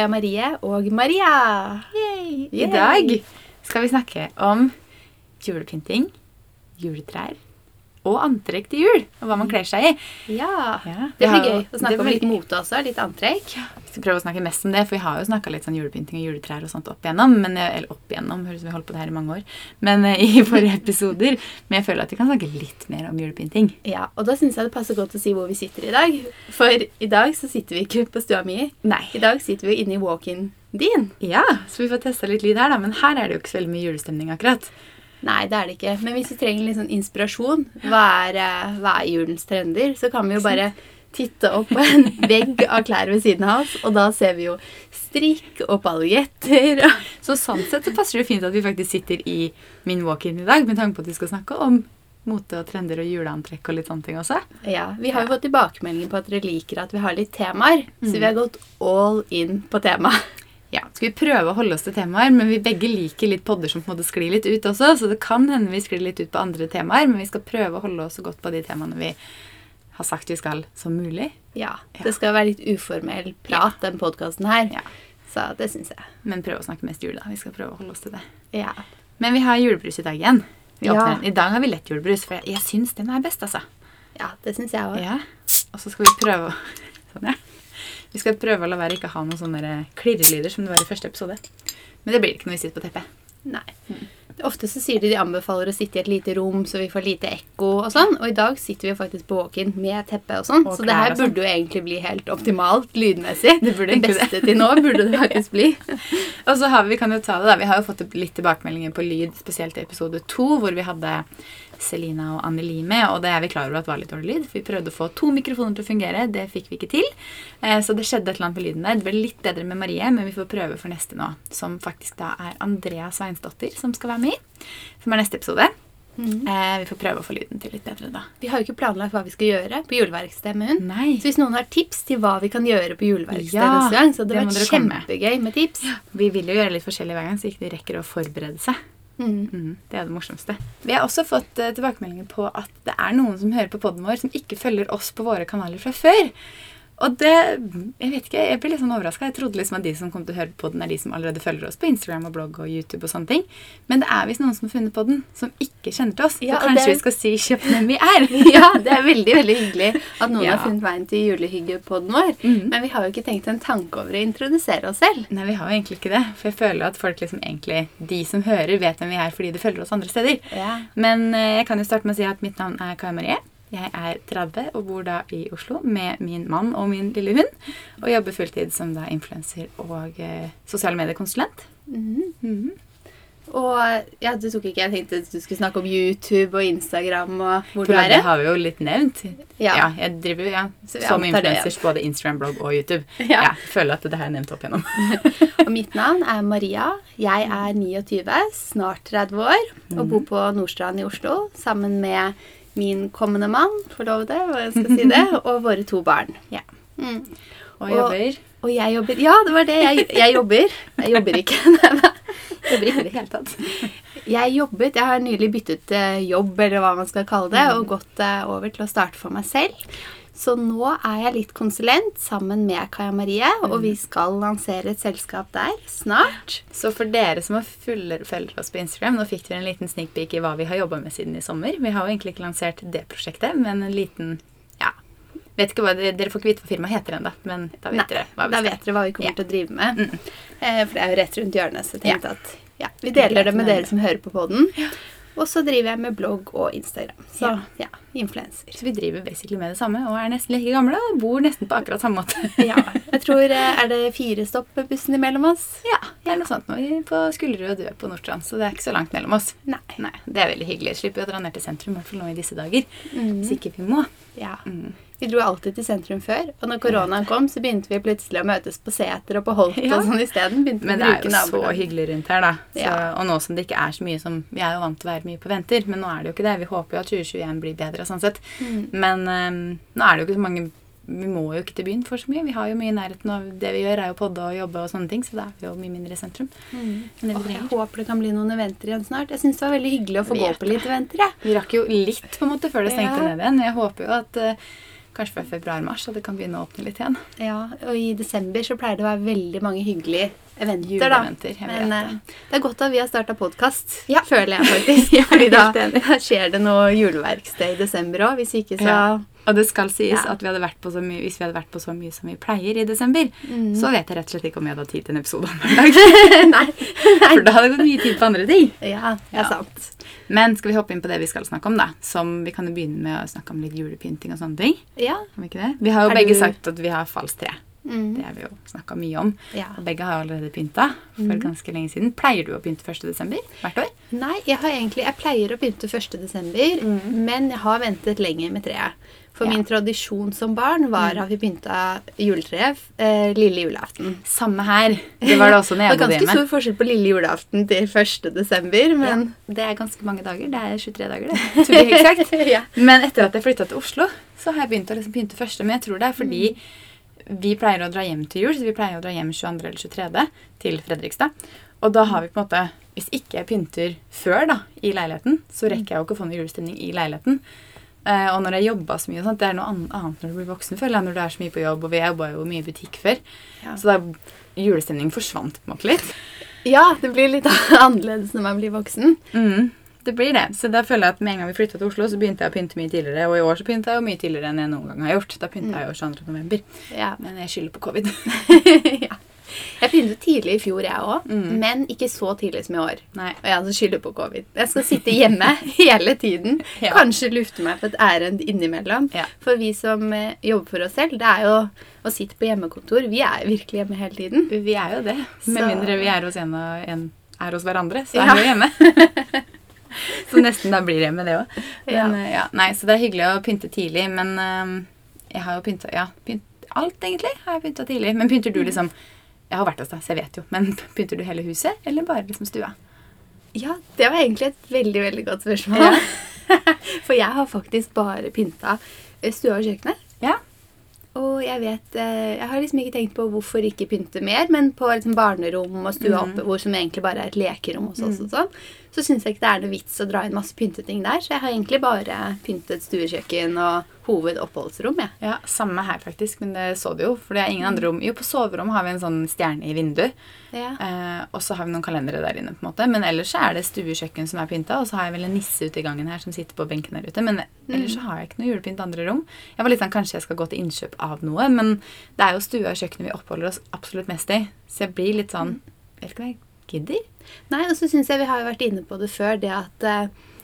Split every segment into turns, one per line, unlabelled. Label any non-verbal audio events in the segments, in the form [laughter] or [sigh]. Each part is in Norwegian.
Kaja Marie og Maria.
Yay. I dag skal vi snakke om julepynting, juletrær og antrekk til jul. Og hva man kler seg i.
Ja,
Ja,
Det blir gøy å snakke om litt mote også. Litt antrekk.
Skal prøve å snakke mest om det, for vi har jo snakka litt sånn julepynting og juletrær og sånt opp igjennom. Men, eller opp igjennom, høres ut som vi holdt på det her i mange år. Men eh, [laughs] i forrige episoder. Men jeg føler at vi kan snakke litt mer om julepynting.
Ja, Og da syns jeg det passer godt å si hvor vi sitter i dag. For i dag så sitter vi ikke på stua mi.
Nei.
I dag sitter vi inne i walk-in din.
Ja, så vi får testa litt lyd her, da. Men her er det jo ikke så veldig mye julestemning akkurat.
Nei, det er det ikke. Men hvis vi trenger litt sånn inspirasjon, hva er, eh, hva er julens trender, så kan vi jo bare titte opp på en [laughs] vegg av klær ved siden av oss, og da ser vi jo strikk og paljetter. [laughs]
Så sånn sett så passer det fint at vi faktisk sitter i min walk-in i dag, med tanke på at vi skal snakke om mote og trender og juleantrekk og litt sånne ting også.
Ja, Vi har jo fått tilbakemeldinger på at dere liker at vi har litt temaer, så vi har gått all in på temaet. [laughs]
Ja, Skal vi prøve å holde oss til temaer, men vi begge liker litt podder som på en måte sklir litt ut også, så det kan hende vi sklir litt ut på andre temaer, men vi skal prøve å holde oss så godt på de temaene vi har sagt vi skal, som mulig.
Ja, Det skal være litt uformell prat, den podkasten her.
Ja.
Så det syns jeg.
Men prøve å snakke mest jul, da. Vi skal prøve å holde oss til det.
Ja.
Men vi har julebrus i dag igjen. Vi
Ja.
I dag har vi lett julebrus, for jeg, jeg syns den er best, altså.
ja, det syns jeg òg.
Ja. Og så skal vi prøve å [laughs] Sånn, ja. Vi skal prøve å la være ikke ha noen sånne der klirrelyder som det var i første episode. Men det blir ikke når vi sitter på teppet.
Nei. Ofte så sier de de anbefaler å sitte i et lite rom, så vi får lite ekko og sånn. Og i dag sitter vi faktisk på walk-in med teppe og sånn. Så det her
sånn.
burde jo egentlig bli helt optimalt lydmessig.
Det burde
det beste til nå burde det [laughs] faktisk bli.
Og så har vi, kan jo ta det da, vi har jo fått litt tilbakemeldinger på lyd, spesielt i episode to, hvor vi hadde Selina og Anneli med, og det er vi klar over at var litt dårlig lyd. For vi prøvde å få to mikrofoner til å fungere, det fikk vi ikke til. Eh, Så det skjedde et eller annet med lyden der. Det ble litt bedre med Marie, men vi får prøve for neste nå. Som faktisk da er Andrea Sveinsdottir som skal være med i. Som er neste episode. Eh, Vi får prøve å få lyden til litt bedre da.
Vi har jo ikke planlagt hva vi skal gjøre på juleverkstedet med hun.
Nei.
Så hvis noen har tips til hva vi kan gjøre på juleverkstedet
Ja,
neste gang, så hadde det
det
vært kjempegøy med tips.
Vi vil jo gjøre litt forskjellig hver gang, så ikke de rekker å forberede seg.
Mm.
Mhm, det er det morsomste. Vi har også fått eh, tilbakemeldinger på at det er noen som hører på podden vår, som ikke følger oss på våre kanaler fra før. Og det Jeg vet ikke, jeg ble litt sånn overraska. Jeg trodde liksom at de som kom til å høre på podden, er de som allerede følger oss på Instagram og blogg og YouTube og sånne ting. Men det er visst noen som har funnet podden, som ikke kjenner til oss.
Ja,
så kanskje
det-
vi skal si 'kjøp hvem vi er. [laughs]
Ja, det er veldig veldig hyggelig at noen
Ja.
har funnet veien til julehyggepodden vår.
Mm.
Men vi har jo ikke tenkt en tanke over å introdusere oss selv.
Nei, vi har jo egentlig ikke det. For jeg føler at folk liksom egentlig, de som hører, vet hvem vi er fordi de følger oss andre steder.
Ja.
Men eh, jeg kan jo starte med å si at mitt navn er Kaja Marie. Jeg er 30 og bor da i Oslo med min mann og min lille hund. Og jobber fulltid som da influenser og eh, sosiale mediekonsulent.
mm
-hmm.
Og ja, du tok ikke Jeg tenkte du skulle snakke om YouTube og Instagram og hvor du er.
det har vi jo litt nevnt.
Ja.
Ja, jeg driver ja, som
influenser
ja. både Instagram, blogg og YouTube. [laughs]
Ja.
Jeg føler at det her er nevnt opp igjennom. [laughs]
Og mitt navn er Maria. Jeg er 29, snart 30 år, og bor på Nordstrand i Oslo sammen med min kommende mann, forlovede, hva jeg skal si det, [laughs] og våre to barn.
Ja.
Mm.
Og
Og-
jobber
Og jeg jobber Ja, det var det. Jeg, jeg jobber. Jeg jobber ikke. [laughs]
Jeg jobber ikke i det hele tatt.
Jeg jobbet, jeg har nylig byttet eh, jobb, eller hva man skal kalle det, og gått eh, over til å starte for meg selv. Så nå er jeg litt konsulent sammen med Kaja Marie, og vi skal lansere et selskap der snart.
Så for dere som har følger oss på Instagram, nå fikk dere en liten sneak peek i hva vi har jobba med siden i sommer. Vi har jo egentlig ikke lansert det prosjektet, men en liten ja, vet ikke hva, Dere får ikke vite hva firmaet heter ennå, men da vet
Nei,
dere hva vi
da
skal.
vet dere hva vi kommer
Ja.
til å drive med. Eh, for det er jo rett rundt hjørnet, så jeg
Ja.
tenkte at ja, vi deler det med dere som hører på podden. Og så driver jeg med blogg og Instagram. Så ja, influenser.
Så vi driver basically med det samme og er nesten like gamle og bor nesten på akkurat samme måte. [laughs]
Ja, jeg tror eh, Er det fire stopp bussen imellom oss?
ja, eller noe sånt nå er på Skullerud og du er på Nordstrand, så det er ikke så langt mellom oss.
Nei.
Nei, Det er veldig hyggelig. Slipper å dra ned til sentrum, i hvert fall nå i disse dager.
Mm.
Hvis ikke vi må.
Ja.
Mm.
Vi dro alltid til sentrum før, og når koronaen kom, så begynte vi plutselig å møtes på Seter og på Holt
Ja.
og sånn isteden.
Men det er
jo
jo så hyggelig rundt her, da. Så,
Ja.
Og nå som det ikke er så mye som Vi er jo vant til å være mye på venter, men nå er det jo ikke det. Vi håper jo at 2021 blir bedre, sånn sett.
Mm.
Men um, nå er det jo ikke så mange Vi må jo ikke til byen for så mye. Vi har jo mye i nærheten av det vi gjør, er jo podde og jobbe og sånne ting, så da er vi jo mye mindre i sentrum.
Mm. Åh, jeg håper det kan bli noen eventer igjen snart. Jeg syns det var veldig hyggelig å få gå på litt eventer. jeg.
Vi rakk jo litt på en måte før det stengte
Ja.
ned igjen. Jeg håper jo at uh, kanskje fra februar-mars så det kan begynne å åpne litt igjen.
Ja, og i desember så pleier det å være veldig mange hyggelige eventer, da.
Juleeventer,
Men eh, det er godt at vi har starta podkast,
Ja.
føler jeg [laughs] faktisk.
Jeg
Fordi da, da skjer det noe juleverksted i desember òg. Hvis ikke, så
Ja. Og det skal sies
Ja.
at vi mye, hvis vi hadde vært på så mye som vi pleier i desember,
Mm.
så vet jeg rett og slett ikke om vi hadde hatt tid til en episode hver [laughs] dag.
Nei. [laughs]
For da hadde det gått mye tid på andre ting.
Ja, det er sant.
Men skal vi hoppe inn på det vi skal snakke om, da? Som Vi kan jo begynne med å snakke om litt julepynting og sånne ting.
Ja.
Kan vi ikke det? Vi har jo
Er
begge
du-
sagt at vi har falskt tre.
Mm.
Det har vi jo snakka mye om.
ja.
Og begge har allerede pynta for ganske lenge siden. Pleier du å pynte 1. desember hvert år?
Nei, jeg har egentlig Jeg pleier å pynte 1. desember, men jeg har ventet lenger med treet. For
Ja.
min tradisjon som barn var at vi pynta juletreet eh, lille julaften.
Samme her. Det var det også når [laughs]
Det
jeg bodde
ganske stor forskjell på lille julaften til 1. desember, men
Ja, det er ganske mange dager. Det er 23 dager, det. [laughs] To be exact. [laughs]
ja.
Men etter at jeg flytta til Oslo, så har jeg begynt å liksom pynte første. Men jeg tror det er fordi vi pleier å dra hjem til jul, så vi pleier å dra hjem 22. eller 23. til Fredrikstad. Og da har vi på en måte Hvis ikke jeg pynter før da, i leiligheten, så rekker jeg jo ikke å få noe julestemning i leiligheten. Eh, og når jeg jobba så mye og sånt, Det er noe annet når du blir voksen, føler jeg, når du er så mye på jobb. Og vi jobba jo mye i butikk før.
Ja.
Så da julestemningen forsvant på en måte litt.
ja, det blir litt [laughs] annerledes når man blir voksen.
Mm, det blir det. Så da føler jeg at med en gang vi flytta til Oslo, så begynte jeg å pynte mye tidligere. Og i år så pynta jeg jo mye tidligere enn jeg noen gang har gjort. Da pynta jeg jo 22. november.
Ja.
Men jeg skylder på covid. [laughs]
ja. Jeg pyntet tidlig i fjor, jeg òg,
Mm.
men ikke så tidlig som i år.
Nei.
Og jeg som skylder på covid. Jeg skal sitte hjemme [laughs] hele tiden. [laughs]
Ja.
Kanskje lufte meg på et ærend innimellom.
Ja.
For vi som eh, jobber for oss selv, det er jo å sitte på hjemmekontor. Vi er virkelig hjemme hele tiden.
Vi er jo det. Med mindre vi er hos en og en er hos hverandre, så
Ja.
er vi jo hjemme. Så nesten da blir det med det òg.
Ja.
Eh, ja. Nei, så det er hyggelig å pynte tidlig, men eh, jeg har jo pynta Ja, pynt, alt egentlig har jeg pynta tidlig. Men pynter du liksom Jeg har vært hos deg, så jeg vet jo. Men [laughs] pynter du hele huset, eller bare liksom stua?
Ja, det var egentlig et veldig, veldig godt spørsmål. [laughs] for jeg har faktisk bare pynta eh, stua og kjøkkenet.
Ja.
Og jeg vet eh, Jeg har liksom ikke tenkt på hvorfor ikke pynte mer, men på liksom barnerom og stua oppe, hvor som egentlig bare er et lekerom hos oss, og sånn, så syns jeg ikke det er noe vits å dra inn masse pynteting der. Så jeg har egentlig bare pyntet stuekjøkken og hovedoppholdsrom, Ja.
Ja, Samme her, faktisk. Men det så du jo. For det er ingen andre rom. Jo, på soverommet har vi en sånn stjerne i vinduet.
Ja.
Eh, og så har vi noen kalendere der inne. på en måte. Men ellers så er det stuekjøkken som er pynta. Og så har jeg vel en nisse ute i gangen her som sitter på benken der ute. Men ellers så har jeg ikke noe julepynt andre rom. Jeg var litt sånn, Kanskje jeg skal gå til innkjøp av noe. Men det er jo stua og kjøkkenet vi oppholder oss absolutt mest i. Så jeg blir litt sånn Jeg vet ikke om jeg gidder.
Nei, og så syns jeg vi har jo vært inne på det før, det at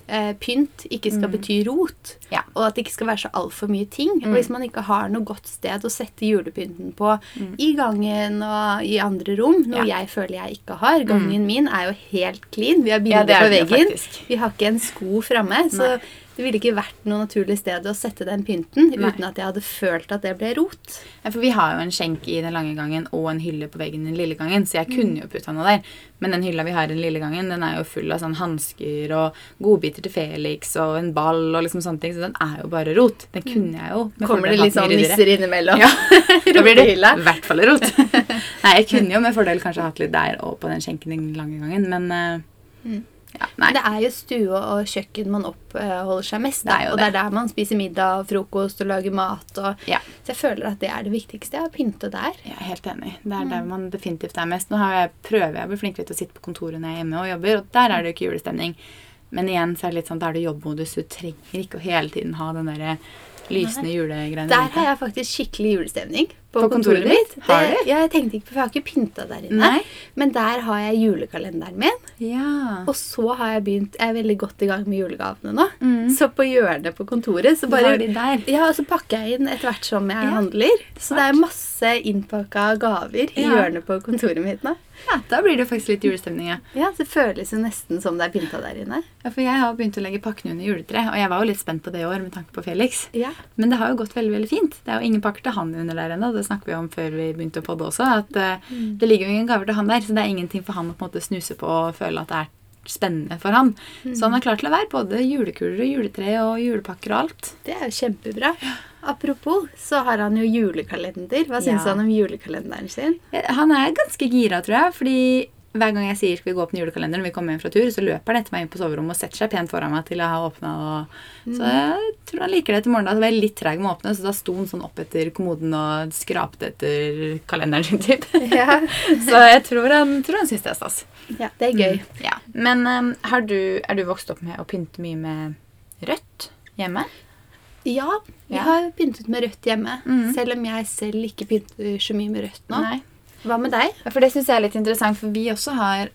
eh, pynt ikke skal bety rot.
Ja.
Og at det ikke skal være så altfor mye ting. Og hvis man ikke har noe godt sted å sette julepynten på i gangen og i andre rom, noe jeg føler jeg ikke har Gangen min er jo helt clean. Vi har bilder
er
på veggen. Vi har ikke en sko framme. Så
Nei.
Det ville ikke vært noe naturlig sted å sette den pynten
Nei.
uten at jeg hadde følt at det ble rot.
Ja, for vi har jo en skjenk i den lange gangen og en hylle på veggen i den lille gangen, så jeg kunne jo putta noe der. Men den hylla vi har i den lille gangen, den er jo full av sånn hansker og godbiter til Felix og en ball og liksom sånne ting, så den er jo bare rot. Den kunne jeg jo.
Kommer det litt sånn nisser innimellom?
Ja, [laughs] da blir det i hvert fall rot. [laughs] Nei, jeg kunne jo med fordel kanskje hatt litt der og på den skjenken i den lange gangen, men uh,
Mm.
Ja.
Men det er jo stue og kjøkken man oppholder seg mest.
Det
og det er der man spiser middag og frokost og lager mat. Og,
Ja.
Så jeg føler at det er det viktigste. Å pynte der.
Jeg er helt enig. Det er
Mm.
der man definitivt er mest. Nå har jeg, prøver jeg å bli flinkere til å sitte på kontoret når jeg er hjemme og jobber, og der er det jo ikke julestemning. Men igjen så er det litt sånn, da er det jobbmodus. Du trenger ikke å hele tiden ha den der lysende julegreiene.
Der har jeg faktisk skikkelig julestemning. På,
På kontoret
kontoret mitt.
Har du?
ja, jeg tenkte ikke på, for jeg har ikke pynta der inne.
Nei.
Men der har jeg julekalenderen min.
Ja.
Og så har jeg begynt Jeg er veldig godt i gang med julegavene nå.
Mm.
Så på hjørnet på kontoret så bare...
de.
Ja, og så pakker jeg inn etter hvert som jeg
Ja.
handler. Så det er masse innpakka gaver i
Ja.
hjørnet på kontoret mitt nå.
ja, da blir det faktisk litt julestemning, ja.
Ja, Det føles jo nesten som det er pynta der inne.
ja. For jeg har begynt å legge pakkene under juletreet, og jeg var jo litt spent på det i år med tanke på Felix.
Ja.
Men det har jo gått veldig veldig fint. Det er jo ingen pakker til han under der ennå. Det snakker vi om før vi begynte å podde også. At eh,
Mm.
det ligger jo ingen gaver til han der, så det er ingenting for han å på en måte snuse på og føle at det er spennende for han. Så han er klar til å være både julekuler og juletre og julepakker og alt.
Det er jo kjempebra. Apropos, så har han jo julekalender. Hva syns
Ja.
han om julekalenderen sin?
Eh, Han er ganske gira, tror jeg, fordi hver gang jeg sier 'skal vi gå åpne julekalenderen', når vi kommer hjem fra tur, så løper han etter meg inn på soverommet og setter seg pent foran meg til å ha åpna. Så jeg tror han liker det til morgenen. Da var jeg litt treg med å åpne, så da sto han sånn opp etter kommoden og skrapte etter kalenderen sin, typ.
Ja. [laughs]
Så jeg tror han, tror han syns det er stas.
ja, det er gøy.
Ja. Men um, har du, er du vokst opp med å pynte mye med rødt hjemme?
Ja, vi
Ja.
har pyntet med rødt hjemme.
Mm.
Selv om jeg selv ikke pynter så mye med rødt nå.
Nei.
Hva med deg?
For det syns jeg er litt interessant, for vi også har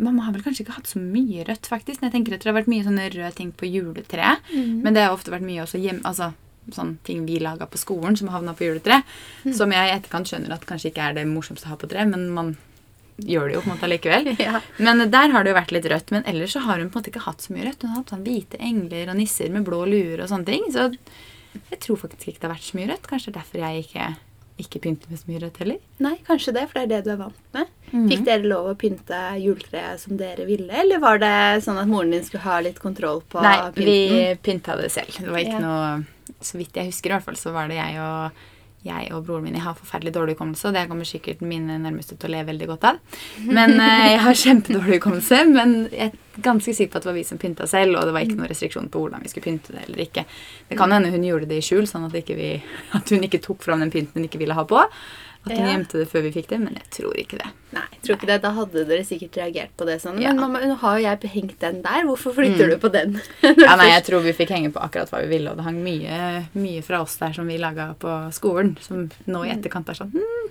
Mamma har vel kanskje ikke hatt så mye rødt, faktisk. Jeg tenker at det har vært mye sånne røde ting på juletreet. Men det har ofte vært mye også hjem, altså, sånne ting vi laga på skolen som havna på juletre. Som jeg i etterkant skjønner at kanskje ikke er det morsomste å ha på tre, men man gjør det jo på en måte allikevel. [laughs]
Ja.
Men der har det jo vært litt rødt. Men ellers så har hun på en måte ikke hatt så mye rødt. Hun har hatt sånn hvite engler og nisser med blå luer og sånne ting. Så jeg tror faktisk ikke det har vært så mye rødt. Kanskje derfor jeg ikke, ikke pynte med så mye rødt heller.
Nei, kanskje det, for det er det du er vant med.
Mhm.
Fikk dere lov å pynte juletreet som dere ville, eller var det sånn at moren din skulle ha litt kontroll på
Nei,
pynten?
vi pynta det selv. Det var ikke
Ja.
noe Så vidt jeg husker, i hvert fall, så var det jeg og jeg og broren min jeg har forferdelig dårlig hukommelse, og det kommer sikkert mine nærmeste til å le veldig godt av. Men eh, Jeg har kjempedårlig hukommelse, men jeg er ganske sikker på at det var vi som pynta selv, og det var ikke noen restriksjon på hvordan vi skulle pynte det eller ikke. Det kan hende hun gjorde det i skjul, sånn at, vi, at hun ikke tok fram den pynten hun ikke ville ha på. At hun
Ja.
gjemte det før vi fikk det, men jeg tror ikke det.
Nei, jeg tror ikke det. Da hadde dere sikkert reagert på det sånn.
Ja.
Men mamma, nå har jo jeg hengt den der. Hvorfor flytter
Mm.
du på den? [laughs]
Ja, nei, Jeg tror vi fikk henge på akkurat hva vi ville, og det hang mye, mye fra oss der som vi laga på skolen, som nå i etterkant er sånn hm,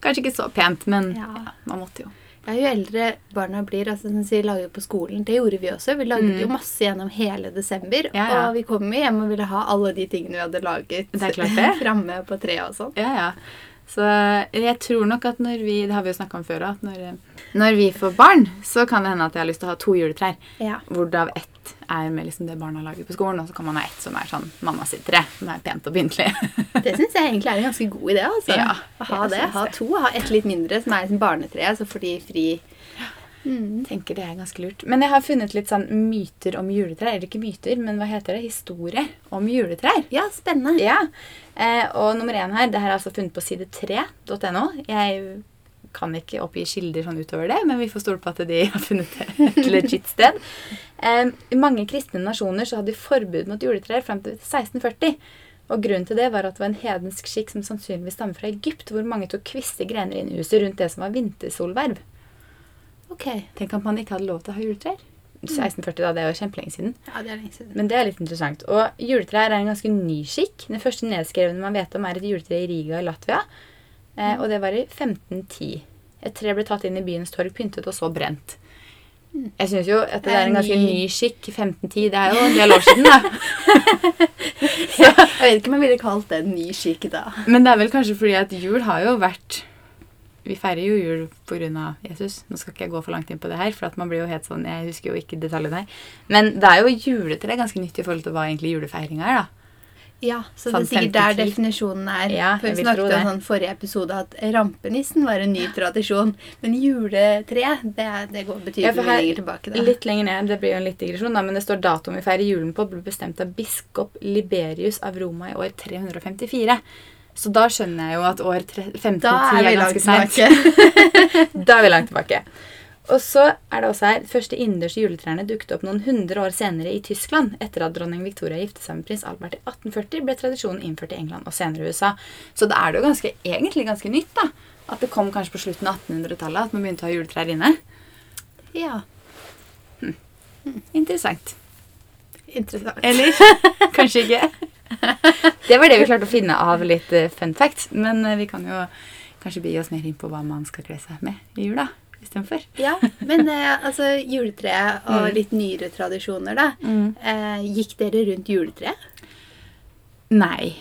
Kanskje ikke så pent, men
Ja.
ja, man måtte jo.
Ja, jo eldre barna blir, altså som sier lager på skolen, det gjorde vi også. Vi lagde jo masse gjennom hele desember.
Mm. Ja, ja.
Og vi kom jo hjem og ville ha alle de tingene vi hadde laget
Det er klart det. [laughs]
framme på treet og sånn.
Ja, ja. Så jeg tror nok at når vi Det har vi jo snakka om før at når, når vi får barn, så kan det hende at jeg har lyst til å ha to juletrær.
Ja.
Hvor det av ett er med liksom det barna lager på skolen, og så kan man ha ett som er sånn mamma sitt tre, som er pent og pyntelig. [laughs]
Det syns jeg egentlig er en ganske god idé. altså.
Ja,
å ha det. Ha to. Ha ett litt mindre, som er liksom barnetreet, så får de fri.
Tenker det er ganske lurt. Men jeg har funnet litt sånn myter om juletrær. Eller ikke myter, men hva heter det? Historie om juletrær.
Ja, spennende.
Ja, eh, og nummer én her, det her er altså funnet på side 3.no. Jeg kan ikke oppgi kilder sånn utover det, men vi får stole på at de har funnet et [laughs] legit sted. Eh, I mange kristne nasjoner så hadde de forbud mot juletrær frem til 1640. Og grunnen til det var at det var en hedensk skikk som sannsynligvis stammer fra Egypt, hvor mange tok kviste grener inn i huset rundt det som var vintersolverv.
Ok.
Tenk at man ikke hadde lov til å ha juletrær. 1640, da, det er jo kjempelenge siden.
Ja, det er lenge siden.
Men det er litt interessant. Og juletrær er en ganske ny skikk. Den første nedskrevne man vet om, er et juletre i Riga i Latvia. Eh, og det var i 1510. Et tre ble tatt inn i byens torg, pyntet og så brent. Jeg syns jo at det er en ganske ny skikk. 1510, det er jo en del år siden, da. [laughs]
Jeg vet ikke om jeg ville kalt det en ny skikk da.
Men det er vel kanskje fordi at jul har jo vært Vi feirer jo jul pga. Jesus. Nå skal ikke jeg gå for langt inn på det her, for at man blir jo helt sånn Jeg husker jo ikke detaljene her. Men det er jo juletre ganske nytt i forhold til hva egentlig julefeiringa er, da.
Ja, så
Sånn
det er sikkert der definisjonen er.
Ja,
For vi snakket om sånn forrige episode at rampenissen var en ny tradisjon. Men juletre, det, det går betydelig
Ja,
lenger tilbake. da.
Litt lenger ned, det blir jo en litt digresjon, da, men det står datoen vi feirer julen på, ble bestemt av biskop Liberius av Roma i år 354. Så da skjønner jeg jo at år 15-10
er
er ganske seint. [laughs] Da er vi langt tilbake. Og så er det også her, første innendørs juletrærne dukket opp noen hundre år senere i Tyskland. Etter at dronning Victoria giftet seg med prins Albert i 1840, ble tradisjonen innført i England og senere i USA. Så da er det jo ganske, egentlig ganske nytt, da. At det kom kanskje på slutten av 1800-tallet at man begynte å ha juletrær inne.
Ja,
Interessant.
interessant.
Eller [laughs] kanskje ikke. [laughs] Det var det vi klarte å finne av litt eh, fun facts. Men eh, vi kan jo kanskje begi oss mer inn på hva man skal kle seg med i jula istedenfor. [laughs]
Ja, men eh, altså juletreet og
Mm.
litt nyere tradisjoner, da. Eh, gikk dere rundt juletreet?
Nei,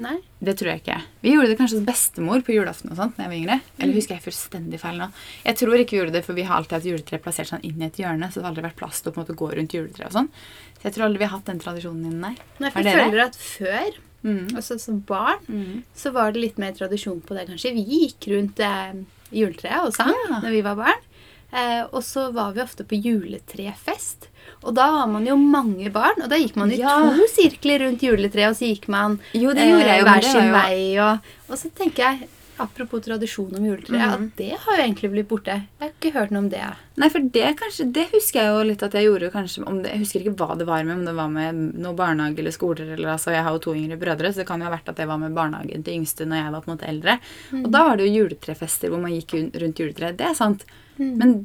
Nei?
det tror jeg ikke. Vi gjorde det kanskje hos bestemor på julaften og sånt, da jeg var yngre. Eller husker jeg fullstendig feil nå? Jeg tror ikke vi gjorde det, for vi har alltid hatt juletre plassert sånn inn i et hjørne, så det har aldri vært plass til å på en måte gå rundt juletreet og sånn. Så jeg tror aldri vi har hatt den tradisjonen inne, nei.
Nei, for jeg føler at før,
Mm.
altså som barn,
Mm.
så var det litt mer tradisjon på det, kanskje. Vi gikk rundt eh, juletreet og sang
Ja.
når vi var barn. Eh, og så var vi ofte på juletrefest. Og da var man jo mange barn, og da gikk man i
Ja.
to sirkler rundt juletreet, og så gikk man
Jo, det gjorde jeg jo,
hver sin
jo-
vei. Og, og så tenker jeg apropos tradisjon om juletre,
mm.
at det har jo egentlig blitt borte. Jeg har ikke hørt noe om det.
Nei, for det kanskje, det husker jeg jo litt at jeg gjorde kanskje om det, Jeg husker ikke hva det var med, om det var med noe barnehage eller skoler. eller altså Jeg har jo to yngre brødre, så det kan jo ha vært at det var med barnehagen til yngste når jeg var på en måte eldre. Og da var det jo juletrefester hvor man gikk rundt juletreet. Det er sant. Men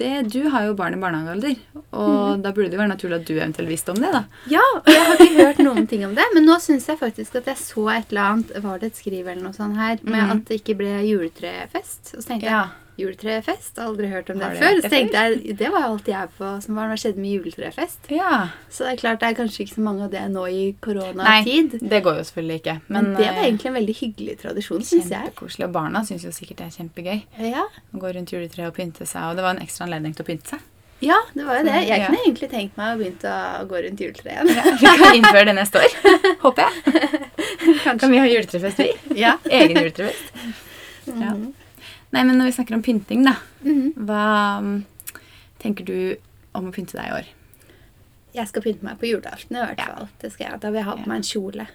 det, du har jo barn i barnehagealder, og da burde det jo være naturlig at du eventuelt visste om det, da.
Ja, og jeg har ikke hørt noen ting om det, men nå syns jeg faktisk at jeg så et eller annet Var det et skriv eller noe sånt her med
mm.
at det ikke ble juletrefest? Og så tenkte
Ja.
Juletrefest? Aldri hørt om det
det
før. Så tenkte jeg, Det var jo alltid jeg på som barn. Hva skjedde med juletrefest?
Ja.
Så det er klart det er kanskje ikke så mange av det nå i koronatid.
Nei, det går jo selvfølgelig ikke.
Men,
Men,
det var
eh,
egentlig en veldig hyggelig tradisjon, syns jeg.
Kjempekoselig. Og barna syns jo sikkert det er kjempegøy.
Ja.
Å gå rundt juletreet og pynte seg. Og det var en ekstra anledning til å pynte seg.
ja, det var jo det. Jeg
Ja.
kunne egentlig tenkt meg å begynne å gå rundt juletreet igjen.
Vi kan innføre det neste år. [laughs] Håper jeg. Kan vi ha juletrefest, vi?
Ja.
Egen juletrefest. Ja. Nei, men når vi snakker om pynting, da.
Mhm.
Hva mm, tenker du om å pynte deg i år?
Jeg skal pynte meg på julaften i hvert
Ja.
Det skal jeg. Da vil jeg ha på meg en kjole.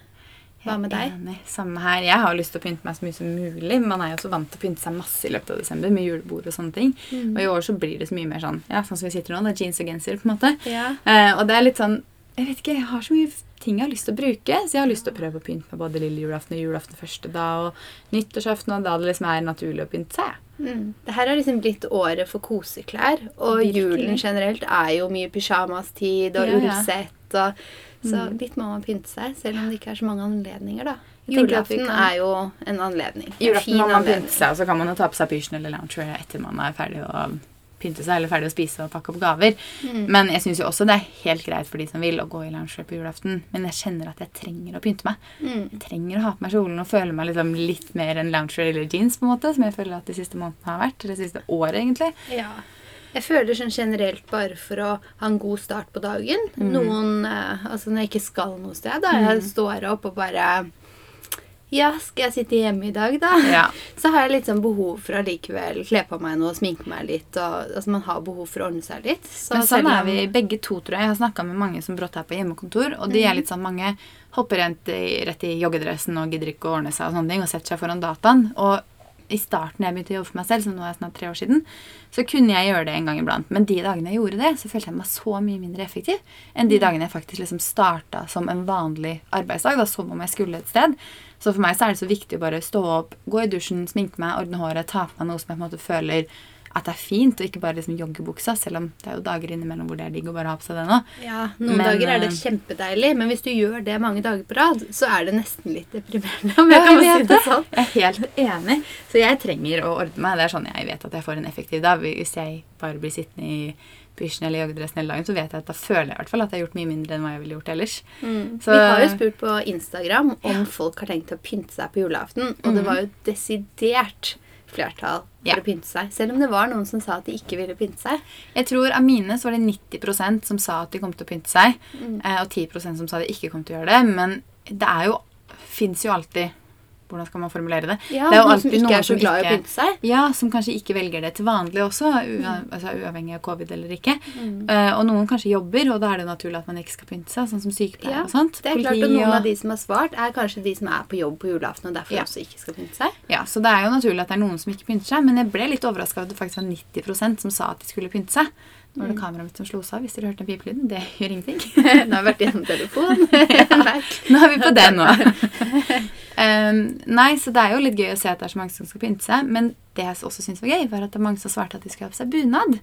Hva med deg?
Enig. Samme her. Jeg har lyst til å pynte meg så mye som mulig. Man er jo så vant til å pynte seg masse i løpet av desember med julebord og sånne ting.
Mm.
Og i år så blir det så mye mer sånn ja, sånn som vi sitter nå. Det er jeans og genser, på en måte.
Ja.
Eh, og det er litt sånn Jeg vet ikke, jeg har så mye ting jeg har lyst til å bruke. Så jeg har lyst til å prøve å pynte meg både lille julaften og julaften første dag. Og nyttårsaften, og da det liksom er naturlig å pynte seg.
Mm. Det her har liksom blitt året for koseklær. Og
Virkelig.
julen generelt er jo mye pyjamastid og
Ja,
ullsett. Ja. så
Mm.
litt må man pynte seg, selv om det ikke er så mange anledninger, da. Julaften
kan-
er jo en anledning. En
Julaften må man pynte seg, og så kan man jo ta på seg pysjen eller loungewear etter man er ferdig å pynte seg, eller ferdig å spise og pakke opp gaver.
Mm.
Men jeg syns jo også det er helt greit for de som vil å gå i loungewear på julaften. Men jeg kjenner at jeg trenger å pynte meg.
Mm.
Jeg trenger å ha på meg kjolen og føle meg liksom litt mer enn loungewear eller jeans, på en måte, som jeg føler at de siste månedene har vært. Eller det siste året, egentlig.
Ja. Jeg føler sånn generelt bare for å ha en god start på dagen.
Mm.
Noen eh, Altså når jeg ikke skal noe sted, da jeg står opp og bare Ja, skal jeg sitte hjemme i dag, da?
Ja. [laughs]
Så har jeg litt sånn behov for å likevel kle på meg noe, sminke meg litt. Og, altså Man har behov for å ordne seg litt. Så
Men sånn er vi begge to, tror jeg. Jeg har snakka med mange som brått er på hjemmekontor, og de er litt sånn mange hopper rent i, rett i joggedressen og gidder ikke å ordne seg og sånne ting, og setter seg foran dataen. Og i starten jeg begynte å jobbe for meg selv, som nå er snart tre år siden, så kunne jeg gjøre det en gang iblant. Men de dagene jeg gjorde det, så følte jeg meg så mye mindre effektiv enn de dagene jeg faktisk liksom starta som en vanlig arbeidsdag, da som om jeg skulle et sted. Så for meg så er det så viktig å bare stå opp, gå i dusjen, sminke meg, ordne håret, ta på meg noe som jeg på en måte føler at det er fint, å ikke bare liksom joggebuksa, selv om det er jo dager innimellom hvor det er digg å bare ha på seg det nå.
Ja, Noen
Men,
dager er det
eh,
kjempedeilig, men hvis du gjør det mange dager på rad, så er det nesten litt deprimerende. Om jeg kan
jeg
si det sånn.
Jeg er helt enig. Så jeg trenger å ordne meg. Det er sånn jeg vet at jeg får en effektiv dag. Hvis jeg bare blir sittende i pysjen eller joggedressen hele dagen, så vet jeg at da føler jeg i hvert fall at jeg har gjort mye mindre enn hva jeg ville gjort ellers.
Mm.
Så-
Vi har jo spurt på Instagram om folk har tenkt å pynte seg på julaften, og det var jo desidert flertall for.
Ja.
å pynte seg. Selv om det var noen som sa at de ikke ville pynte seg.
Jeg tror Av mine så var det 90% som sa at de kom til å pynte seg,
Mm.
eh, og 10% som sa de ikke kom til å gjøre det. Men det er jo fins jo alltid Hvordan skal man formulere det?
Ja,
det er jo
noen som
alltid
ikke
noen
er så glad i å
ikke-
pynte seg.
Ja, som kanskje ikke velger det til vanlig også, ua, altså uavhengig av covid eller ikke.
Mm.
Uh, og noen kanskje jobber, og da er det naturlig at man ikke skal pynte seg, sånn som sykepleiere
Ja,
og sånt.
Det er klart,
Politi
og Noen
og-
av de som har svart, er kanskje de som er på jobb på julaften og derfor
Ja.
også ikke skal pynte seg.
Ja, Så det er jo naturlig at det er noen som ikke pynter seg, men jeg ble litt overraska over at det faktisk var 90% som sa at de skulle pynte seg. Nå var det kameraet mitt som slo seg av, hvis dere hørte den pipelyden. Det gjør ingenting. [laughs]
Nå har vi vært gjennom telefon. [laughs] ja, [laughs]
Nå er vi på det nå. Um, nei, så det er jo litt gøy å se at det er så mange som skal pynte seg. Men det jeg også syns var gøy, var at det er mange som svarte at de skulle ha på seg bunad.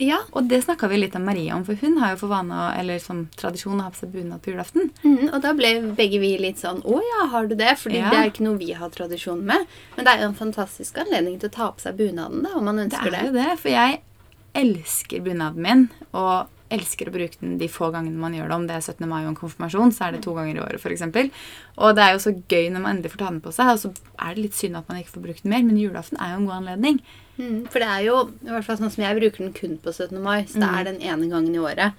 ja.
Og det snakka vi litt om Maria om, for hun har jo for vane eller som tradisjon å ha på seg bunad på julaften.
Mm, og da ble begge vi litt sånn Å ja, har du det? Fordi
Ja.
det er ikke noe vi har tradisjon med. Men det er jo en fantastisk anledning til å ta på seg bunaden, da, om man
Det er
det.
jo det, for jeg elsker bunaden min, og elsker å bruke den de få gangene man gjør det. Om det er 17. mai og en konfirmasjon, så er det to ganger i året, f.eks. Og det er jo så gøy når man endelig får ta den på seg, og så er det litt synd at man ikke får brukt den mer, men julaften er jo en god anledning.
Mm, for det er jo, i hvert fall sånn som jeg bruker den kun på 17. mai, så det
Mm.
er den ene gangen i året.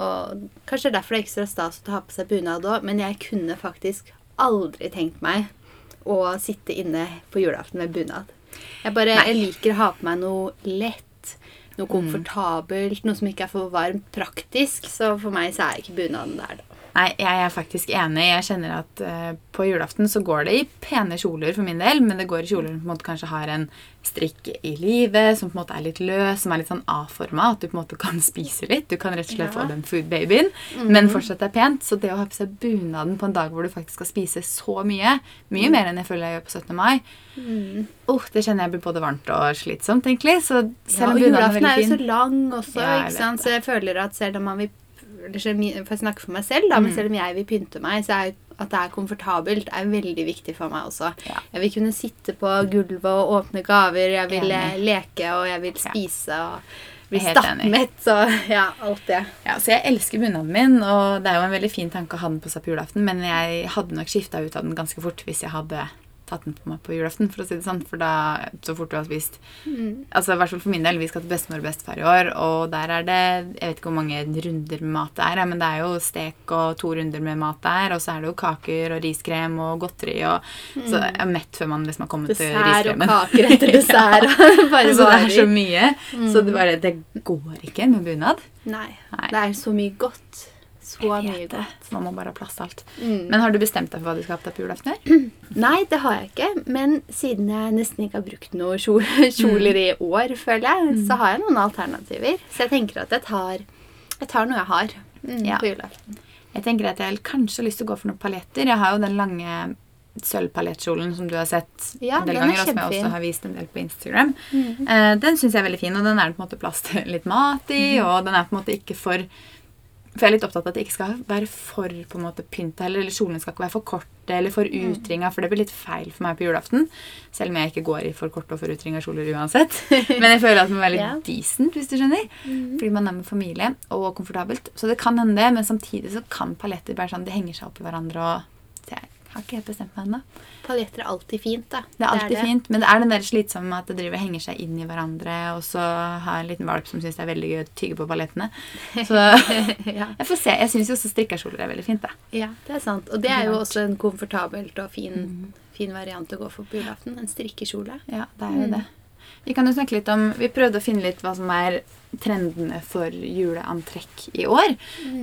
Og kanskje det er derfor det er ekstra stas å ta på seg bunad òg, men jeg kunne faktisk aldri tenkt meg å sitte inne på julaften med bunad. Jeg bare jeg liker å ha på meg noe lett, noe
Mm.
komfortabelt, noe som ikke er for varmt, praktisk. Så for meg så er ikke bunaden der, da.
Nei, jeg er faktisk enig. Jeg kjenner at uh, på julaften så går det i pene kjoler for min del, men det går i kjoler som på en måte kanskje har en strikk i livet, som på en måte er litt løs, som er litt sånn A-forma, at du på en måte kan [laughs] spise litt. Du kan rett og slett
Ja.
få den food-babyen, men fortsatt er pent. Så det å ha på seg bunaden på en dag hvor du faktisk skal spise så mye, mye mer enn jeg føler jeg gjør på 17. mai, oh, det kjenner jeg blir både varmt og slitsomt, egentlig. Så
Ja,
selv
og
om bunaden er
julaften er jo så lang også,
Ja,
ikke sant? så jeg føler at selv om man vil eller selv For jeg snakker for meg selv, da,
Mm.
men selv om jeg vil pynte meg, så er at det er komfortabelt, er veldig viktig for meg også.
Ja.
Jeg vil kunne sitte på gulvet og åpne gaver, jeg vil eh,
Enig.
leke, og jeg vil spise og bli stappmett og [laughs] ja, alt det.
Ja, så jeg elsker bunaden min, og det er jo en veldig fin tanke å ha den på seg på julaften, men jeg hadde nok skifta ut av den ganske fort hvis jeg hadde tatt den på meg på julaften, for å si det sånn. For da, så fort du har spist Altså i hvert fall for min del, vi skal til bestemor og bestefar i år, og der er det Jeg vet ikke hvor mange runder med mat det er, men det er jo stek og to runder med mat der, og så er det jo kaker og riskrem og godteri og Så jeg er mett før man liksom har kommet til
Dessert og kaker etter [laughs] dessert. [laughs] Bare
Så det er så
mye.
mye. Så det bare Det går ikke med bunad.
Nei.
Nei.
Det er så mye godt. Så mye godt.
Man må bare ha plass til alt.
Mm.
Men har du bestemt deg for hva du skal ha på deg på julaften? i? [clears throat]
Nei, det har jeg ikke. Men siden jeg nesten ikke har brukt noen [laughs] kjoler i år, føler jeg, så har jeg noen alternativer. Så jeg tenker at jeg tar, jeg tar noe jeg har mm,
Ja.
på julaften.
Jeg tenker at jeg kanskje har lyst til å gå for noen paljetter. Jeg har jo den lange sølvpaljettkjolen som du har sett
Ja,
en del
er
ganger, og som jeg også har vist en del på Instagram. Eh, den syns jeg er veldig fin, og den er det på en måte plass til litt mat i, og den er på en måte ikke for For jeg er litt opptatt av at det ikke skal være for på en måte pynta heller, eller kjolene skal ikke være for korte eller for utringa, for det blir litt feil for meg på julaften. Selv om jeg ikke går i for korte og for utringa kjoler uansett. [laughs] Men jeg føler at det må være litt
yeah.
decent, hvis du skjønner. Fordi man er med familie og komfortabelt. Så det kan hende det, men samtidig så kan paljetter bare sånn, de henger seg opp i hverandre. og har ikke helt bestemt meg ennå.
Paljetter er alltid fint, da.
Det er alltid fint, men det er den der slitsomme at det driver henger seg inn i hverandre, og så har en liten valp som syns det er veldig gøy å tygge på paljettene. Så [laughs]
ja.
jeg får se. Jeg syns jo også strikkekjoler er veldig fint, da.
ja, det er sant. Og det er jo også en komfortabelt og fin,
Mm.
fin variant å gå for på julaften. En strikkekjole.
Ja, det er jo det. Vi kan jo snakke litt om Vi prøvde å finne litt hva som er trendene for juleantrekk i år.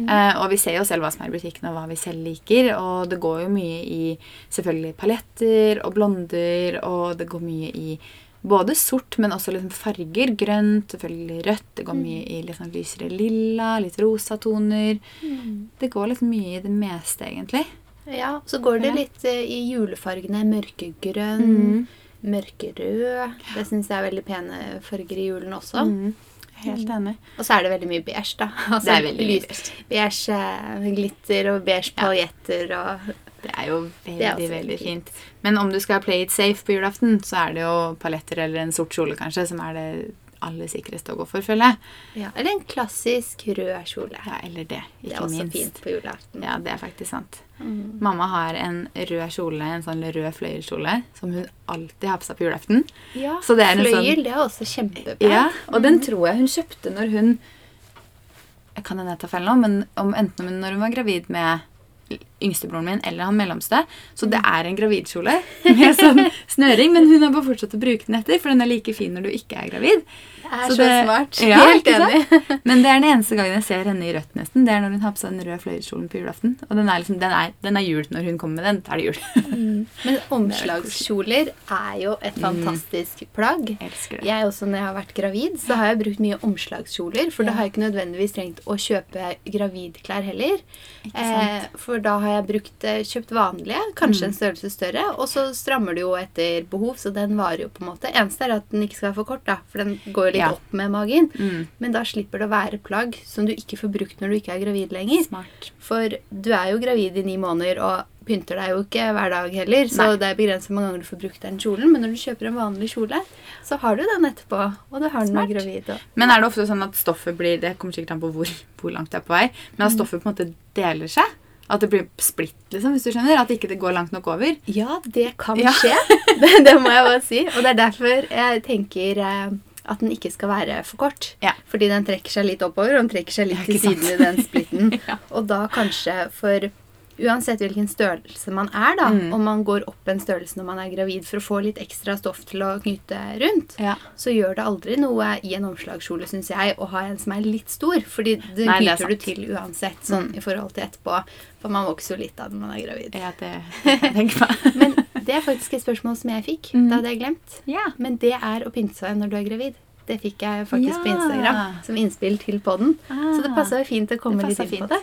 Eh, og vi ser jo selv hva som er i butikken, og hva vi selv liker. Og det går jo mye i selvfølgelig paljetter og blonder, og det går mye i både sort, men også liksom farger. Grønt, selvfølgelig rødt. Det går mye i litt sånn lysere lilla, litt rosa toner. Det går litt mye i det meste, egentlig.
Ja, så går det litt eh, i julefargene. Mørkegrønn, mørkerød. Det syns jeg er veldig pene farger i julen også.
Mm. Helt enig.
Og så er det veldig mye beige, da. [laughs] Altså,
Det er veldig mye
beige. Beige eh, glitter og beige paljetter og
Det er jo veldig,
er
veldig
veldig
fint. Men om du skal play it safe på julaften, så er det jo paljetter eller en sort kjole kanskje, som er det aller sikreste å gå for, føler jeg.
ja, Eller en klassisk rød kjole.
Ja, eller det, Ikke minst.
det er også
minst.
fint på julaften.
Ja, det er faktisk sant.
Mm.
Mamma har en rød kjole, en sånn rød fløyelskjole, som hun alltid har på seg på julaften.
Ja,
Så det er en
Fløyel,
sånn-
det er også kjempepent.
Ja, og den tror jeg hun kjøpte når hun Jeg kan hende jeg tar feil nå, men om, enten når hun var gravid med yngstebroren min eller han mellomste. Så det er en gravidkjole med sånn snøring, men hun har bare fortsatt å bruke den etter, for den er like fin når du ikke er gravid.
Er
Så
så,
det-
smart.
Ja,
Helt enig. [laughs]
Men det er den eneste gangen jeg ser henne i rødt, nesten. Det er når hun har på seg den røde fløyelskjolen på julaften. Og den er, liksom, den er, den er jul når hun kommer med den. Da er det jul. [laughs]
Men omslagskjoler er jo et fantastisk plagg.
Jeg elsker det.
Jeg også, når jeg har vært gravid, så har jeg brukt mye omslagskjoler. For da har jeg ikke nødvendigvis trengt å kjøpe gravidklær heller. Eh, for da har jeg brukt, eh, kjøpt vanlige, kanskje
Mm.
en størrelse større. Og så strammer det jo etter behov, så den varer jo på en måte. Eneste er at den ikke skal være for kort, da. For den går jo litt
Ja.
opp med magen.
Mm.
Men da slipper det å være plagg som du ikke får brukt når du ikke er gravid lenger.
Smart.
For du er jo gravid i ni måneder og pynter deg jo ikke hver dag heller, så
Nei.
det er begrenset hvor mange ganger du får brukt den kjolen. Men når du kjøper en vanlig kjole, så har du den etterpå. Og du har den når gravid. Og.
Men er det ofte sånn at stoffet blir Det kommer sikkert an på hvor, hvor langt du er på vei. Men at stoffet på en måte deler seg? At det blir splitt, liksom, hvis du skjønner? At ikke det går langt nok over?
Ja, det kan
Ja.
skje. [laughs] det, det må jeg bare si. Og det er derfor jeg tenker eh, at den ikke skal være for kort.
Ja.
Fordi den trekker seg litt oppover, og den trekker seg litt til siden i den splitten. [laughs]
Ja.
Og da kanskje for uansett hvilken størrelse man er, da,
Mm.
om man går opp en størrelse når man er gravid for å få litt ekstra stoff til å knyte rundt,
Ja.
så gjør det aldri noe i en omslagskjole, syns jeg, å ha en som er litt stor. Fordi den
Nei, det er
knyter du til uansett, sånn i forhold til etterpå. For man vokser jo litt da når man er gravid.
Ja, det jeg tenker på. [laughs]
Men det er faktisk et spørsmål som jeg fikk.
Mm.
Det hadde jeg glemt.
ja.
Men det er å pynte seg når du er gravid. Det fikk jeg faktisk på Instagram som innspill til podden. Så det
passer
passa fint å komme litt inn på det.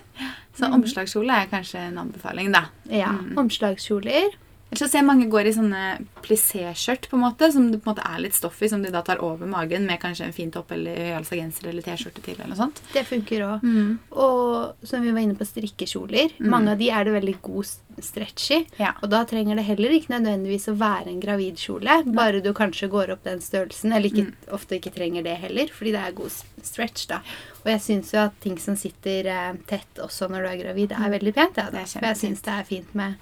Så omslagskjole er kanskje en anbefaling, da.
Ja,
Mm.
Omslagskjoler.
Ellers så ser jeg mange går i sånne plissé-skjørt, på en måte, som det på en måte er litt stoff i, som de da tar over magen med kanskje en fin topp eller høyhalsa genser eller T-skjorte til, eller noe sånt.
Det funker òg.
Mm.
Og som vi var inne på, strikkekjoler. Mange av de er det veldig god stretch i.
Ja.
Og da trenger det heller ikke nødvendigvis å være en gravidkjole. Bare du kanskje går opp den størrelsen, eller ikke,
Mm.
ofte ikke trenger det heller, fordi det er god stretch, da. Og jeg syns jo at ting som sitter eh, tett også når du er gravid, er veldig pent. Ja, da. For jeg syns det er fint med,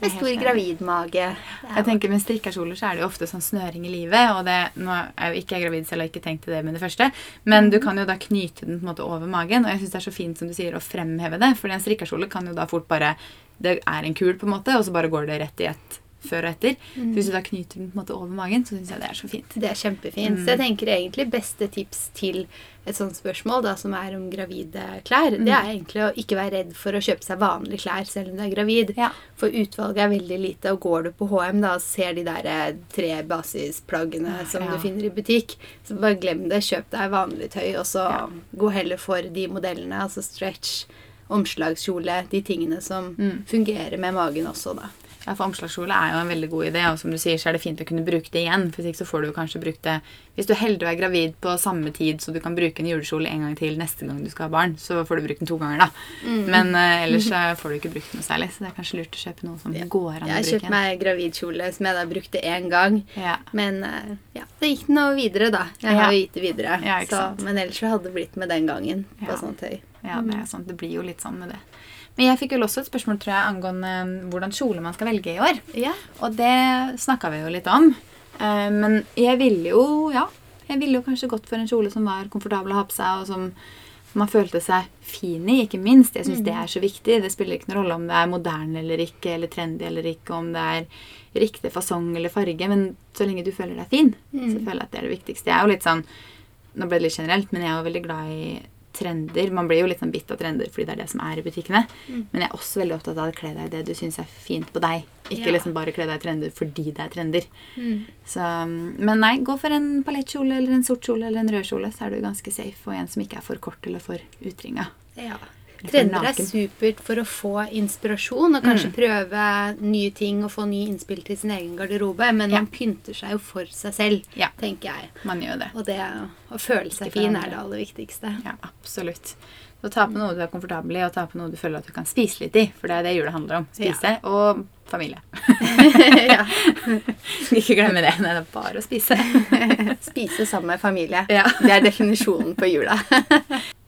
med stor
gravid mage.
gravidmage.
Jeg tenker Med strikkekjoler så er det jo ofte sånn snøring i livet. og det, Nå er jo ikke jeg gravid selv og ikke tenkt til det med det første, men du kan jo da knyte den på en måte over magen. Og jeg syns det er så fint som du sier å fremheve det, for en strikkekjole kan jo da fort bare Det er en kul, på en måte, og så bare går det rett i ett før og etter. Så hvis du da knyter den på en måte over magen, så syns jeg det er så fint.
Det er kjempefint.
Mm.
Så jeg tenker egentlig beste tips til et sånt spørsmål da, som er om gravide klær,
Mm.
det er egentlig å ikke være redd for å kjøpe seg vanlige klær selv om du er gravid.
Ja.
For utvalget er veldig lite, og går du på HM da, og ser de der eh, tre basisplaggene som
Ja.
du finner i butikk, så bare glem det. Kjøp deg vanlig tøy, og så
Ja.
gå heller for de modellene, altså stretch, omslagskjole, de tingene som
Mm.
fungerer med magen også, da.
Ja, for Omslagskjole er jo en veldig god idé, og som du sier, så er det fint å kunne bruke det igjen. For ikke så får du kanskje brukt det Hvis du er heldig og er gravid på samme tid, så du kan bruke en julekjole en gang til neste gang du skal ha barn, så får du brukt den to ganger, da.
Mm.
Men uh, ellers så får du ikke brukt noe særlig, så det er kanskje lurt å kjøpe noe som går an å bruke.
Jeg har kjøpt meg gravidkjole som jeg da brukte én gang.
Ja.
Men uh, ja, det gikk noe videre, da. Jeg har jo gitt det videre.
Ja,
så, men ellers så hadde det blitt med den gangen på
Ja.
sånt tøy.
ja, det er sant. Det blir jo litt sånn med det. Men jeg fikk vel også et spørsmål tror jeg, angående eh, hvordan kjole man skal velge i år.
Ja.
Og det snakka vi jo litt om. Eh, men jeg ville jo, ja Jeg ville jo kanskje gått for en kjole som var komfortabel å ha på seg, og som man følte seg fin i, ikke minst. Jeg syns det er så viktig. Det spiller ikke noen rolle om det er moderne eller ikke, eller trendy eller ikke, om det er riktig fasong eller farge, men så lenge du føler deg fin, så føler jeg at det er det viktigste. Jeg er jo litt sånn Nå ble det litt generelt, men jeg er jo veldig glad i trender. Man blir jo litt sånn bitt av trender fordi det er det som er i butikkene. Men jeg er også veldig opptatt av å kle deg i det du syns er fint på deg. Ikke
Ja.
liksom bare kle deg i trender fordi det er trender.
Mm.
Så, men nei, gå for en palettkjole eller en sort kjole eller en rød kjole, så er du ganske safe. Og en som ikke er for kort eller for utringa.
ja. Trender er supert for å få inspirasjon og kanskje prøve nye ting og få nye innspill til sin egen garderobe, men
Ja.
man pynter seg jo for seg selv,
Ja.
tenker jeg.
Man gjør det.
Og det å føle seg fin er det aller viktigste.
Ja, absolutt. Så ta på noe du er komfortabel i, og ta på noe du føler at du kan spise litt i. For det er det jula handler om. Spise og familie. [laughs] [laughs] ikke glemme det. Nei, det er bare å spise. [laughs]
Spise sammen med familie.
Ja.
Det er definisjonen på jula.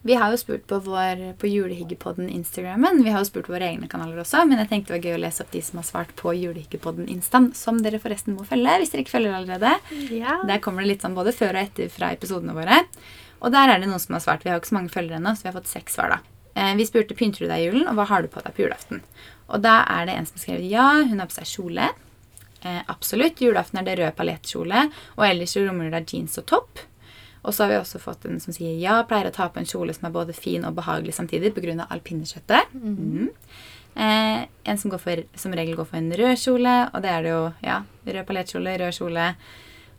Vi har jo spurt på vår på Julehyggepodden Instagrammen. Vi har jo spurt på våre egne kanaler også, men jeg tenkte det var gøy å lese opp de som har svart på Julehyggepodden Instaen, som dere forresten må følge hvis dere ikke følger allerede.
ja.
Der kommer det litt sånn både før og etter fra episodene våre. Og der er det noen som har svart. Vi har jo ikke så mange følgere ennå, så vi har fått seks svar, da. Eh, Vi spurte pynter du deg i julen, og hva har du på deg på julaften. Og da er det en som har skrevet ja, hun har på seg kjole. Eh, absolutt. Julaften er det rød paljettkjole, og ellers så rommer det jeans og topp. Og så har vi også fått en som sier ja, pleier å ta på en kjole som er både fin og behagelig samtidig pga. alpineskjøttet. Mm. Eh, en som, går for, som regel går for en rød kjole, og det er det jo ja, rød paljettkjole, rød kjole.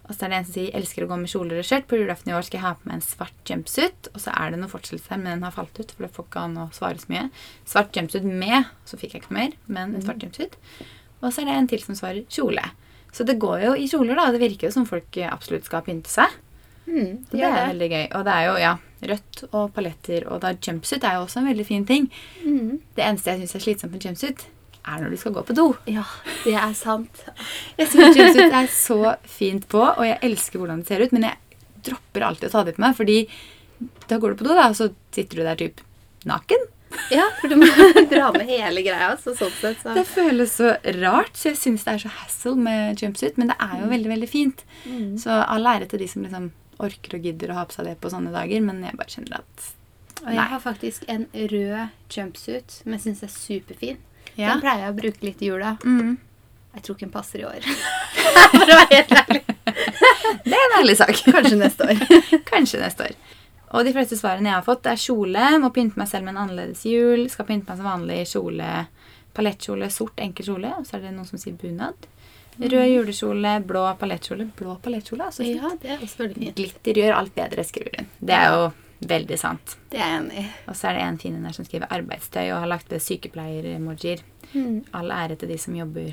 Og så er det en som sier elsker å gå med kjoler og skjørt. På julaften i år skal jeg ha på meg en svart jumpsuit. Og så er det noe fortsettelse her, men den har falt ut. for det får ikke an å svare så mye. Svart jumpsuit med, så fikk jeg ikke noe mer, men en svart jumpsuit. Og så er det en til som svarer kjole. Så det går jo i kjoler, da. Det virker jo som folk eh, absolutt skal pynte seg.
Mm,
Så det er veldig gøy. Og det er jo ja, rødt og paletter. Og da jumpsuit er jo også en veldig fin ting.
Mm.
Det eneste jeg syns er slitsomt med jumpsuit, er når du skal gå på do.
Ja, det er sant.
Jeg syns jumpsuit er så fint på, og jeg elsker hvordan det ser ut, men jeg dropper alltid å ta det på meg, fordi da går du på do, da, og så sitter du der typ naken.
Ja, for du må [laughs] dra med hele greia. Så sånn sett, så.
Det føles så rart, så jeg syns det er så hassle med jumpsuit, men det er jo veldig, veldig fint.
Mm.
Så all ære til de som liksom orker og gidder å ha på seg det på sånne dager, men jeg bare kjenner at
Og jeg har faktisk en rød jumpsuit som jeg syns er superfin.
Ja.
Den pleier jeg å bruke litt i jula.
Mm.
Jeg tror ikke den passer i år. [laughs] For å være helt ærlig.
Det er en ærlig sak. [laughs]
Kanskje neste år. [laughs]
Kanskje neste år. Og de fleste svarene jeg har fått, er kjole. Må pynte meg selv med en annerledes jul. Skal pynte meg som vanlig kjole. Palettkjole, sort, enkel kjole. Og så er det noen som sier bunad. Rød julekjole, blå palettkjole. Blå palettkjole, altså. fint.
Ja, det er også veldig fint.
Glitter gjør alt bedre, skriver hun. Det er jo veldig sant.
Det er jeg enig i.
Og så er det en fin en der som skriver arbeidstøy og har lagt ved sykepleier-emojier.
Mm.
All ære til de som jobber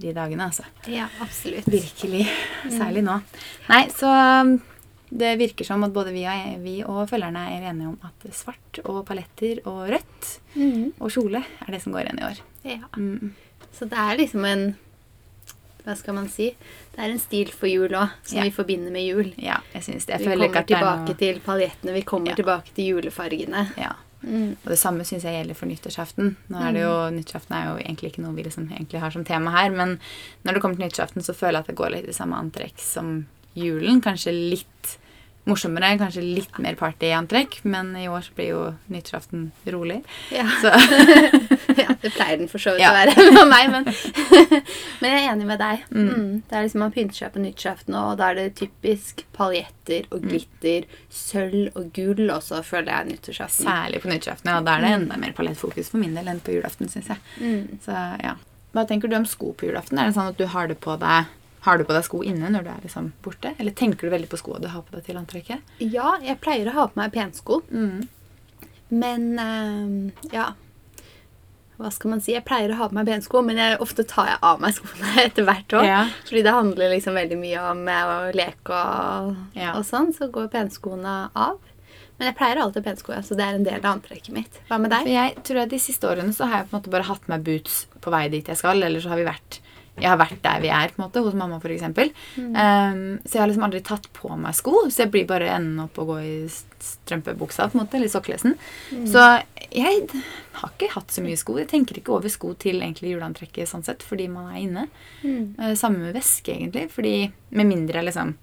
de dagene, altså.
Ja, absolutt.
Virkelig. Særlig nå. Nei, så um, det virker som at både vi og, vi og følgerne er enige om at svart og paletter og rødt
Mm.
og kjole er det som går igjen i år.
Ja.
Mm.
Så det er liksom en Hva skal man si? Det er en stil for jul òg, som
Ja.
vi forbinder med jul.
Ja, jeg synes det. Jeg
Vi
føler
kommer
er
tilbake
noe
til paljettene, vi kommer
Ja.
tilbake til julefargene.
ja.
Mm.
Og det samme syns jeg gjelder for nyttårsaften. Nå er det jo, Nyttårsaften er jo egentlig ikke noe vi liksom egentlig har som tema her, men når det kommer til nyttårsaften, så føler jeg at det går litt i samme antrekk som julen. Kanskje litt morsommere, kanskje litt mer partyantrekk, men i år så blir jo nyttårsaften rolig.
Ja.
Så [laughs] [laughs]
ja, det pleier den for så vidt
Ja.
å være [laughs] med meg, men, [laughs] men jeg er enig med deg. Mm. Det er liksom Man pynter seg på nyttårsaften, og da er det typisk paljetter og glitter, sølv og gull også, føler jeg, nyttårsaften.
særlig på nyttårsaften, ja. da er det enda mer paljettfokus for min del enn på julaften, syns jeg.
Mm.
Så ja. Hva tenker du om sko på julaften? Er det sånn at du har det på deg har du på deg sko inne når du er liksom borte? Eller tenker du veldig på skoa du har på deg til antrekket?
Ja, jeg pleier å ha på meg pensko,
Mm.
men eh, ja Hva skal man si? Jeg pleier å ha på meg bensko, men jeg, ofte tar jeg av meg skoene [laughs] etter hvert òg.
Ja.
Fordi det handler liksom veldig mye om eh, å leke og,
Ja.
og sånn, så går penskoene av. Men jeg pleier alltid pensko, så det er en del av antrekket mitt. Hva med
For
deg?
jeg tror at De siste årene så har jeg på en måte bare hatt med boots på vei dit jeg skal. Eller så har vi vært jeg har vært der vi er, på en måte, hos mamma f.eks.
Mm.
Um, så jeg har liksom aldri tatt på meg sko. Så jeg blir bare enden opp og gå i strømpebuksa, på en måte, eller sokkelesen.
Mm.
Så jeg har ikke hatt så mye sko. Jeg tenker ikke over sko til egentlig juleantrekket sånn sett, fordi man er inne.
Mm.
Uh, Samme med veske, egentlig. Fordi med mindre liksom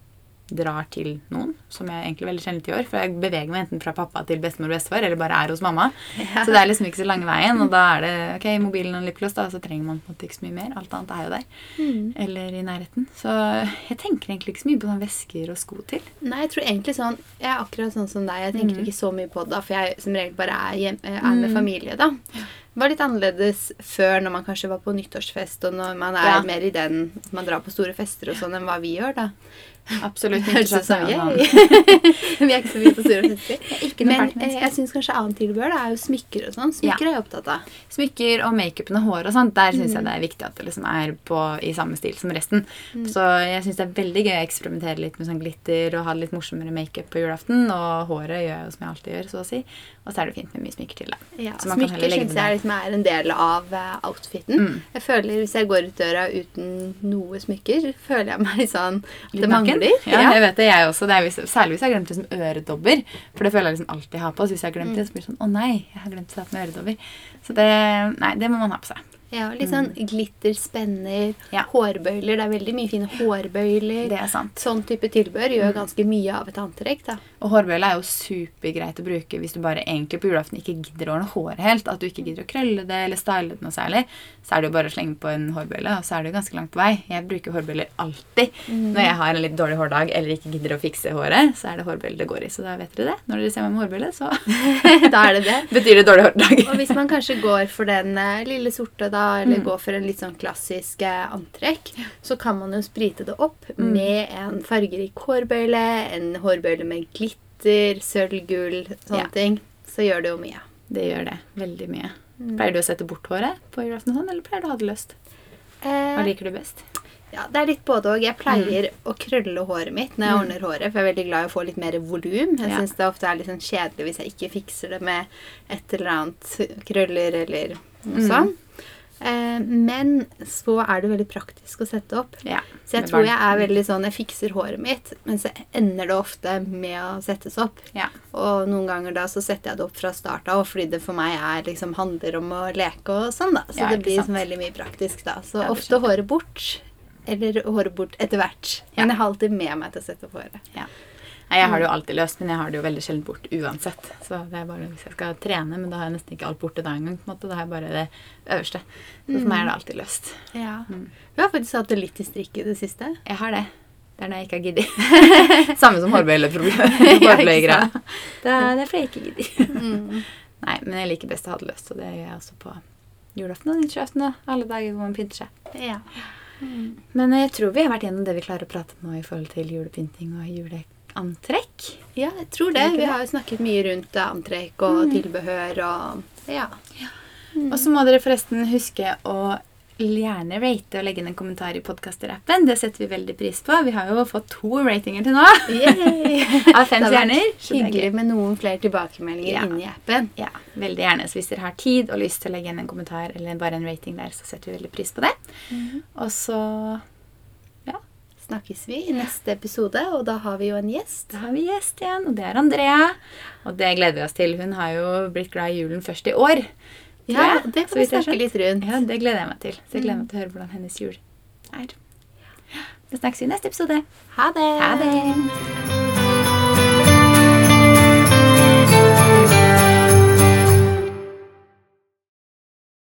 drar til noen, som jeg egentlig veldig sjelden gjør. For jeg beveger meg enten fra pappa til bestemor og bestefar, eller bare er hos mamma.
Ja.
Så det er liksom ikke så lange veien. Og da er det ok, mobilen og lipgloss, da, så trenger man på en måte ikke så mye mer. Alt annet er jo der.
Mm.
Eller i nærheten. Så jeg tenker egentlig ikke så mye på sånn vesker og sko til.
Nei, jeg tror egentlig sånn Jeg er akkurat sånn som deg. Jeg tenker
Mm.
ikke så mye på det, for jeg som regel bare er, hjem, eh, er med
Mm.
familie, da. Det var litt annerledes før, når man kanskje var på nyttårsfest, og når man er
Ja.
mer i den Man drar på store fester og sånn, enn hva vi gjør, da.
Absolutt. [laughs]
Som [laughs] vi er ikke så mye på store [laughs] fester. Men eh, jeg syns kanskje annet tilbehør er jo smykker og sånn. Smykker er jeg opptatt av.
Smykker og makeupen og håret og sånn. der syns
Mm.
jeg det er viktig at det liksom er på, i samme stil som resten.
Mm.
Så jeg syns det er veldig gøy å eksperimentere litt med sånn glitter og ha det litt morsommere makeup på julaften. Og håret gjør jeg jo som jeg alltid gjør, så å si. Og så er det fint med mye smykker til, da.
Ja, smykker syns jeg liksom er en del av uh, outfiten.
Mm.
Jeg føler Hvis jeg går ut døra uten noe smykker, føler jeg meg sånn at det mangler.
Ja, jeg vet det, jeg også. Det hvis, særlig hvis jeg har glemt liksom øredobber. For det føler jeg liksom alltid har på. Så hvis jeg har glemt det, så blir det sånn Å nei, jeg har glemt å ta på meg øredobber. Så det Nei, det må man ha på seg.
Ja, litt sånn glitter, spenner,
Ja.
hårbøyler. Det er veldig mye fine hårbøyler.
Det er sant.
Sånn type tilbehør gjør ganske mye av et antrekk. da.
Og hårbøyle er jo supergreit å bruke hvis du bare egentlig på julaften ikke gidder å ordne håret helt. At du ikke gidder å krølle det eller style det noe særlig. Så er det jo bare å slenge på en hårbøyle, og så er jo ganske langt på vei. Jeg bruker hårbøyler alltid. Når jeg har en litt dårlig hårdag eller ikke gidder å fikse håret, så er det hårbøyle det går i. Så da vet dere det. Når dere ser meg med hårbøyle, så [laughs]
da er det det. [laughs]
betyr det dårlig hårdag.
Og hvis man kanskje går for den eh, lille sorte, da, eller
Mm.
går for en litt sånn klassisk eh, antrekk, så kan man jo sprite det opp
Mm.
med en fargerik hårbøyle, en hårbøyle med glitter, sølv, gull, sånne
Ja.
ting. Så gjør det jo mye.
Det gjør det. Veldig mye. Pleier du å sette bort håret på julaften, sånn, eller pleier du å ha det løst? Hva
Eh,
liker du best?
ja, det er litt både òg. Jeg pleier
Mm.
å krølle håret mitt når jeg ordner håret, for jeg er veldig glad i å få litt mer volum. Jeg
Ja.
synes det ofte er litt sånn kjedelig hvis jeg ikke fikser det med et eller annet krøller eller noe
Mm.
sånt. Eh, men så er det veldig praktisk å sette opp.
Ja.
Så jeg tror jeg er veldig sånn Jeg fikser håret mitt, men så ender det ofte med å settes opp.
Ja.
Og noen ganger da så setter jeg det opp fra start av, fordi det for meg er liksom handler om å leke og sånn, da. Så
Ja,
det blir liksom veldig mye praktisk, da. Så
Ja,
ofte håret bort. Eller håret bort etter hvert.
Ja.
Men jeg har alltid med meg til å sette opp håret.
Nei, jeg har det jo alltid løst, men jeg har det jo veldig sjelden bort uansett. Så det er bare hvis jeg skal trene, men da har jeg nesten ikke alt borte da engang. på en måte. Da har jeg bare det øverste. Så for meg er det alltid løst.
Ja. Du har faktisk hatt det litt i strikk i det siste.
Jeg har det. Det er når jeg ikke har giddet. [laughs] Samme som. Hårbøyegreia. [laughs] Det er det fordi jeg ikke gidder. [laughs] Nei, men jeg liker best å ha det løst, og det gjør jeg også på julaften og nyttårsaften og alle dager hvor man pynter seg.
Ja.
Men jeg tror vi har vært gjennom det vi klarer å prate om nå i forhold til julepynting og juleantrekk.
ja, jeg tror det. Vi har jo snakket mye rundt eh, antrekk og tilbehør og Ja.
Og så må dere forresten huske å gjerne rate og legge inn en kommentar i podkaster-appen. Det setter vi veldig pris på. Vi har jo fått to ratinger til nå. [laughs] Av fem stjerner. er
Hyggelig med noen flere tilbakemeldinger
Ja.
inni appen.
Ja, veldig gjerne. Så hvis dere har tid og lyst til å legge inn en kommentar eller bare en rating der, så setter vi veldig pris på det. Og så ja,
Snakkes vi i neste episode, og da har vi jo en gjest.
da har vi gjest igjen, og det er Andrea. Og det gleder vi oss til. Hun har jo blitt glad i julen først i år.
Ja, det kan vi snakke litt rundt.
Ja, det gleder jeg meg til. Så jeg gleder meg til å høre hvordan hennes jul er. Da snakkes vi i neste episode.
Ha det!
Ha det!